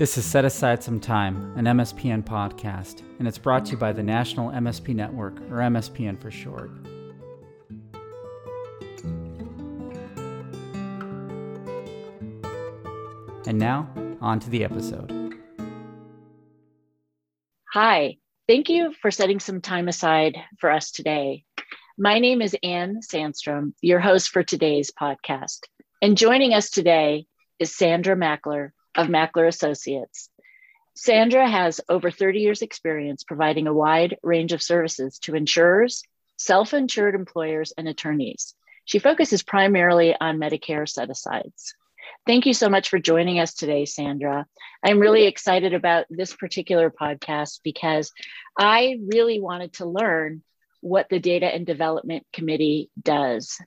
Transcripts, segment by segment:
This is Set Aside Some Time, an MSPN podcast, and it's brought to you by the National MSP Network, or MSPN for short. And now, on to the episode. Hi, thank you for setting some time aside for us today. My name is Ann Sandstrom, your host for today's podcast. And joining us today is Sandra Mackler of Mackler Associates. Sandra has over 30 years experience providing a wide range of services to insurers, self-insured employers, and attorneys. She focuses primarily on Medicare set-asides. Thank you so much for joining us today, Sandra. I'm really excited about this particular podcast because I really wanted to learn what the Data and Development Committee does.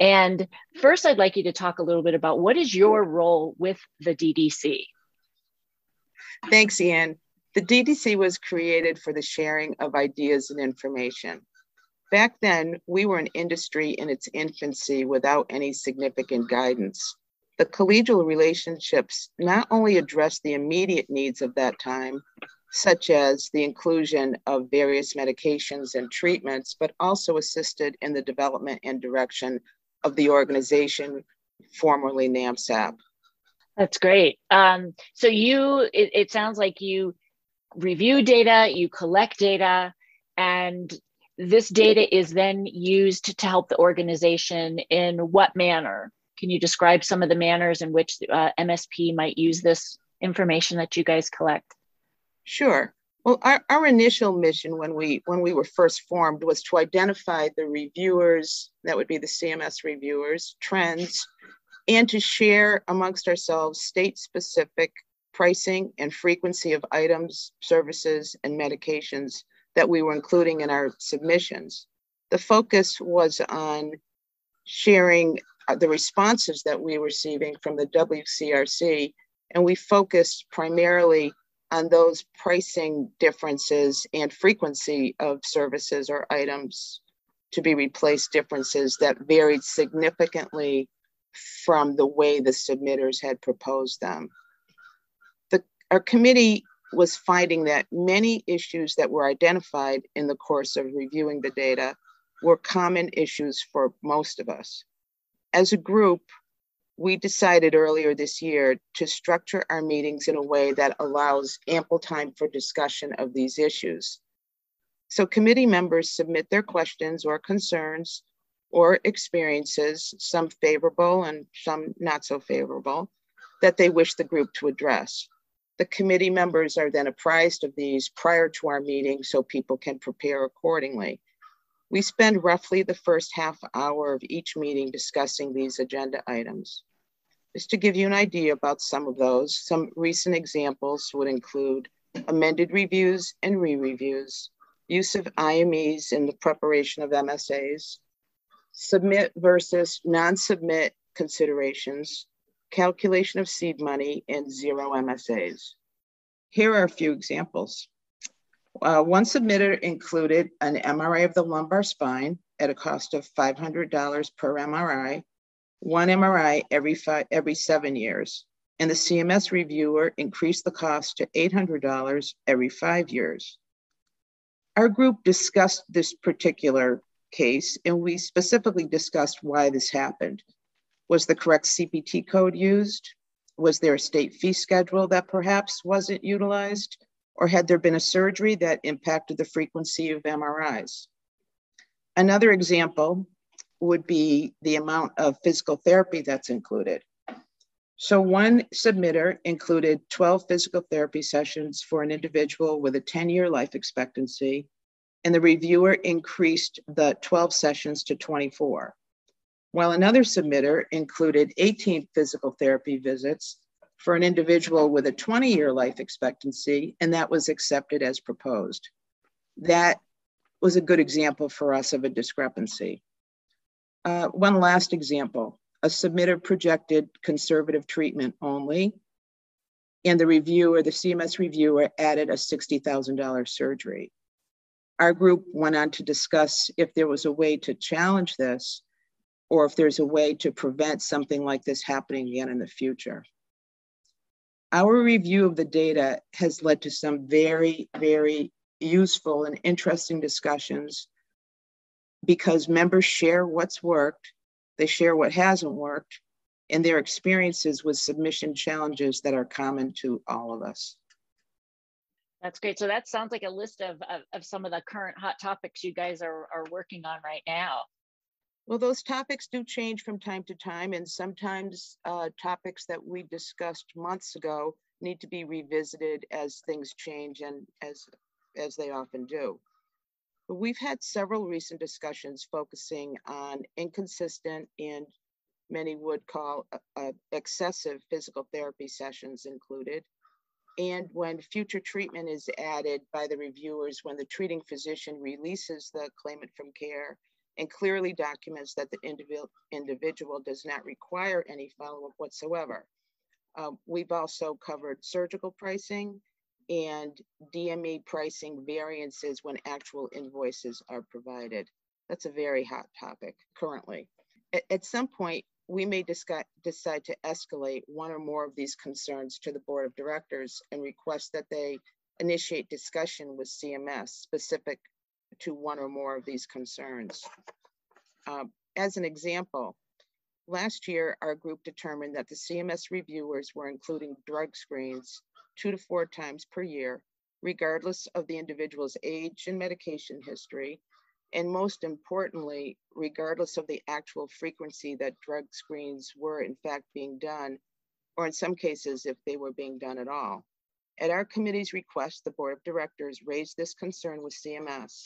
And first, I'd like you to talk a little bit about what is your role with the DDC? Thanks, Ian. The DDC was created for the sharing of ideas and information. Back then, we were an industry in its infancy without any significant guidance. The collegial relationships not only addressed the immediate needs of that time, such as the inclusion of various medications and treatments, but also assisted in the development and direction of the organization, formerly NAMSAP. That's great. Um, so you, it, it sounds like you review data, you collect data, and this data is then used to help the organization in what manner? Can you describe some of the manners in which uh, MSP might use this information that you guys collect? Sure. Well, our, our initial mission when we when we were first formed was to identify the reviewers, that would be the CMS reviewers, trends, and to share amongst ourselves state-specific pricing and frequency of items, services, and medications that we were including in our submissions. The focus was on sharing uh, the responses that we were receiving from the WCRC, and we focused primarily on those pricing differences and frequency of services or items to be replaced differences that varied significantly from the way the submitters had proposed them. The, our committee was finding that many issues that were identified in the course of reviewing the data were common issues for most of us. As a group, we decided earlier this year to structure our meetings in a way that allows ample time for discussion of these issues. So committee members submit their questions or concerns or experiences, some favorable and some not so favorable, that they wish the group to address. The committee members are then apprised of these prior to our meeting so people can prepare accordingly. We spend roughly the first half hour of each meeting discussing these agenda items. Just to give you an idea about some of those, some recent examples would include amended reviews and re-reviews, use of IMEs in the preparation of MSAs, submit versus non-submit considerations, calculation of seed money, and zero MSAs. Here are a few examples. Uh, one submitter included an MRI of the lumbar spine at a cost of $500 per MRI, one MRI every, five, every seven years. And the CMS reviewer increased the cost to $800 every five years. Our group discussed this particular case and we specifically discussed why this happened. Was the correct CPT code used? Was there a state fee schedule that perhaps wasn't utilized? Or had there been a surgery that impacted the frequency of MRIs? Another example would be the amount of physical therapy that's included. So one submitter included 12 physical therapy sessions for an individual with a 10-year life expectancy, and the reviewer increased the 12 sessions to 24. While another submitter included 18 physical therapy visits for an individual with a 20 year life expectancy, and that was accepted as proposed. That was a good example for us of a discrepancy. Uh, one last example a submitter projected conservative treatment only, and the reviewer, the CMS reviewer, added a $60,000 surgery. Our group went on to discuss if there was a way to challenge this or if there's a way to prevent something like this happening again in the future. Our review of the data has led to some very, very useful and interesting discussions because members share what's worked, they share what hasn't worked, and their experiences with submission challenges that are common to all of us. That's great. So that sounds like a list of, of, of, some of the current hot topics you guys are, are working on right now. Well, those topics do change from time to time, and sometimes uh, topics that we discussed months ago need to be revisited as things change and as, as they often do. But we've had several recent discussions focusing on inconsistent and many would call uh, uh, excessive physical therapy sessions included. And when future treatment is added by the reviewers, when the treating physician releases the claimant from care and clearly documents that the individual, individual does not require any follow-up whatsoever. Uh, we've also covered surgical pricing and DME pricing variances when actual invoices are provided. That's a very hot topic currently. At, at some point, we may decide to escalate one or more of these concerns to the board of directors and request that they initiate discussion with CMS specific to one or more of these concerns. Uh, as an example, last year, our group determined that the CMS reviewers were including drug screens two to four times per year, regardless of the individual's age and medication history, and most importantly, regardless of the actual frequency that drug screens were in fact being done, or in some cases, if they were being done at all. At our committee's request, the board of directors raised this concern with CMS,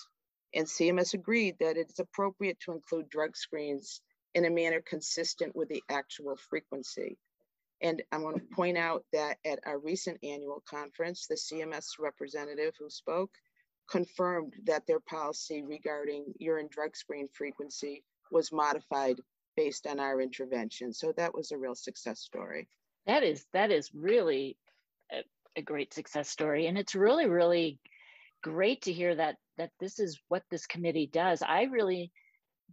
and CMS agreed that it's appropriate to include drug screens in a manner consistent with the actual frequency. And I'm going to point out that at our recent annual conference, the CMS representative who spoke confirmed that their policy regarding urine drug screen frequency was modified based on our intervention. So that was a real success story. That is that is really a, a great success story, and it's really really great to hear that that this is what this committee does. I really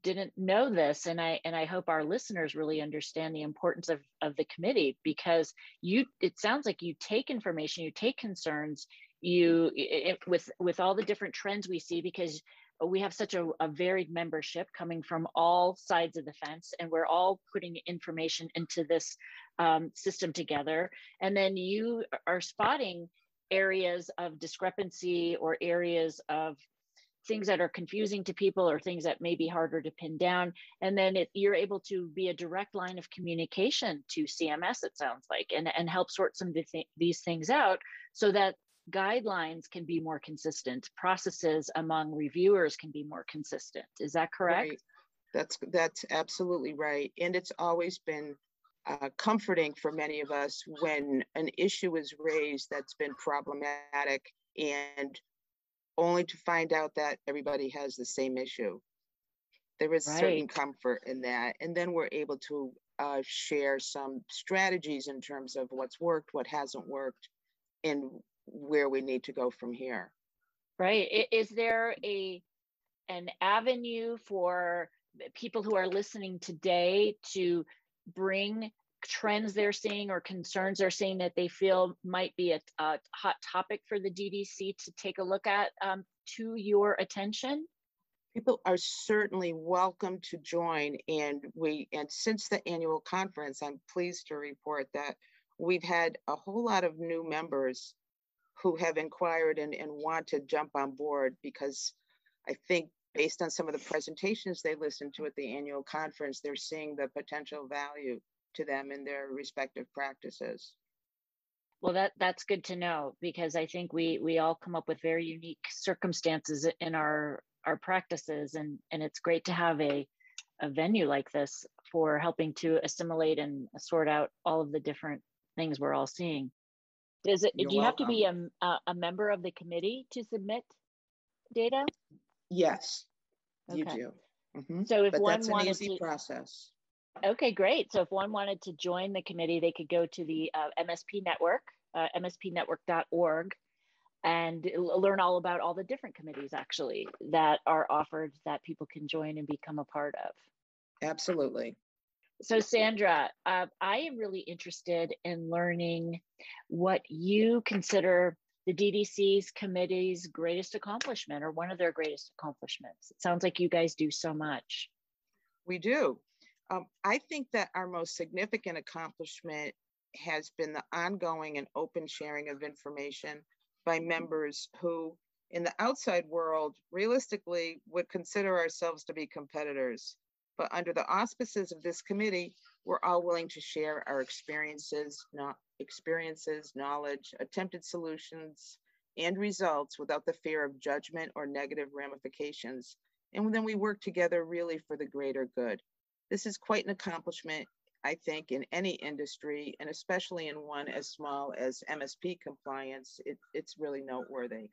didn't know this and i and i hope our listeners really understand the importance of of the committee because you it sounds like you take information you take concerns you it, with with all the different trends we see because we have such a, a, varied membership coming from all sides of the fence and we're all putting information into this um, system together and then you are spotting areas of discrepancy or areas of things that are confusing to people or things that may be harder to pin down. And then it, you're able to be a direct line of communication to cms it sounds like and, and help sort some of these things out so that guidelines can be more consistent. Processes among reviewers can be more consistent. Is that correct? Right. that's that's absolutely right. And it's always been uh, comforting for many of us when an issue is raised that's been problematic and only to find out that everybody has the same issue there is right. certain comfort in that and then we're able to uh, share some strategies in terms of what's worked what hasn't worked and where we need to go from here. Right. Is there a an avenue for people who are listening today to bring trends they're seeing or concerns they're seeing that they feel might be a, a hot topic for the DDC to take a look at um, to your attention? People are certainly welcome to join, and we and since the annual conference, I'm pleased to report that we've had a whole lot of new members who have inquired and, and want to jump on board because I think based on some of the presentations they listened to at the annual conference, they're seeing the potential value to them in their respective practices. Well, that that's good to know because I think we we all come up with very unique circumstances in our our practices, and and it's great to have a a venue like this for helping to assimilate and sort out all of the different things we're all seeing. Does it, You're do you welcome. have to be a, a member of the committee to submit data? Yes, okay. you do. Mm-hmm. So if but one that's an easy to, process. Okay, great. So if one wanted to join the committee, they could go to the uh, MSP network, uh, mspnetwork.org, and learn all about all the different committees actually that are offered that people can join and become a part of. Absolutely. So, Sandra, uh, I am really interested in learning what you consider the DDC's committee's greatest accomplishment or one of their greatest accomplishments. It sounds like you guys do so much. We do. Um, I think that our most significant accomplishment has been the ongoing and open sharing of information by members who, in the outside world, realistically would consider ourselves to be competitors. But under the auspices of this committee, we're all willing to share our experiences, not experiences, knowledge, attempted solutions, and results without the fear of judgment or negative ramifications. And then we work together really for the greater good. This is quite an accomplishment, I think, in any industry, and especially in one as small as MSP compliance, it, it's really noteworthy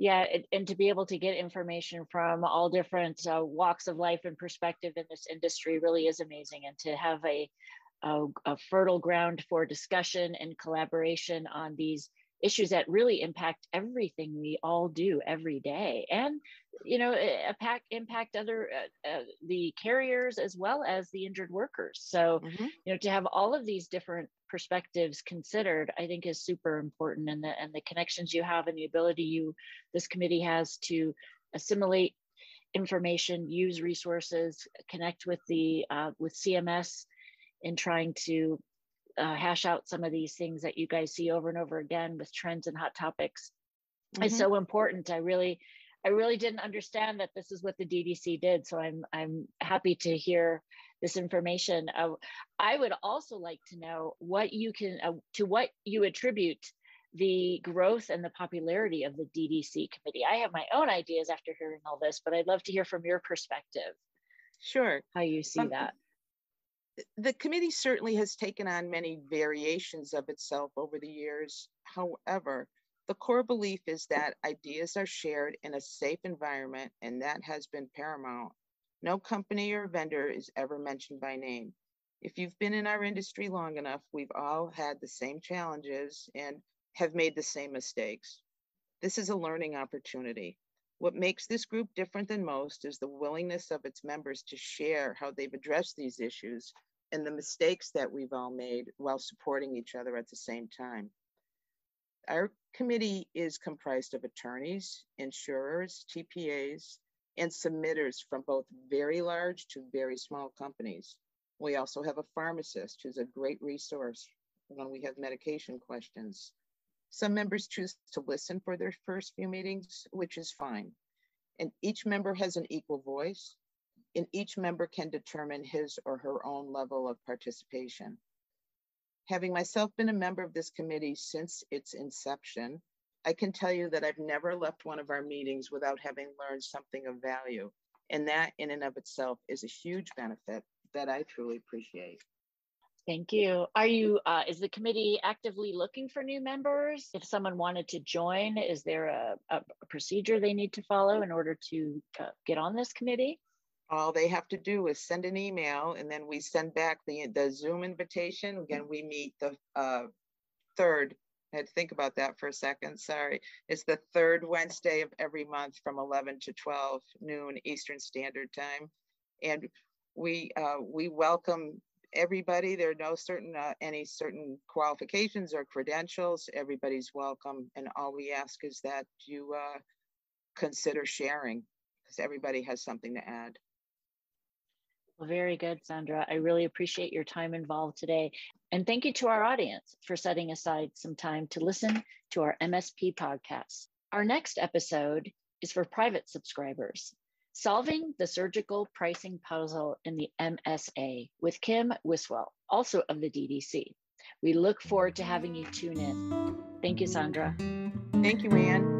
yeah it, and to be able to get information from all different uh, walks of life and perspective in this industry really is amazing and to have a, a, a fertile ground for discussion and collaboration on these issues that really impact everything we all do every day and you know impact impact other uh, uh, the carriers as well as the injured workers so mm-hmm. you know to have all of these different perspectives considered i think is super important and the and the connections you have and the ability you this committee has to assimilate information use resources connect with the uh, with cms in trying to uh, hash out some of these things that you guys see over and over again with trends and hot topics mm-hmm. is so important. I really, I really didn't understand that this is what the DDC did. So I'm, I'm happy to hear this information. Uh, I would also like to know what you can, uh, to what you attribute the growth and the popularity of the DDC committee. I have my own ideas after hearing all this, but I'd love to hear from your perspective. Sure. How you see that the committee certainly has taken on many variations of itself over the years. However, the core belief is that ideas are shared in a safe environment, and that has been paramount. No company or vendor is ever mentioned by name. If you've been in our industry long enough, we've all had the same challenges and have made the same mistakes. This is a learning opportunity. What makes this group different than most is the willingness of its members to share how they've addressed these issues and the mistakes that we've all made while supporting each other at the same time. Our committee is comprised of attorneys, insurers, TPAs, and submitters from both very large to very small companies. We also have a pharmacist who's a great resource when we have medication questions. Some members choose to listen for their first few meetings, which is fine. And each member has an equal voice, and each member can determine his or her own level of participation. Having myself been a member of this committee since its inception, I can tell you that I've never left one of our meetings without having learned something of value. And that in and of itself is a huge benefit that I truly appreciate. Thank you. Are you, uh, is the committee actively looking for new members? If someone wanted to join, is there a, a procedure they need to follow in order to uh, get on this committee? All they have to do is send an email and then we send back the, the Zoom invitation. Again, we meet the uh, third, I had to think about that for a second, sorry. It's the third Wednesday of every month from 11 to 12 noon Eastern Standard Time. And we, uh, we welcome everybody. There are no certain uh, any certain qualifications or credentials. Everybody's welcome, and all we ask is that you uh, consider sharing because everybody has something to add. Very good, Sandra. I really appreciate your time involved today. And thank you to our audience for setting aside some time to listen to our MSP podcast. Our next episode is for private subscribers. Solving the Surgical Pricing Puzzle in the MSA with Kim Wiswell, also of the DDC. We look forward to having you tune in. Thank you, Sandra. Thank you, Ann.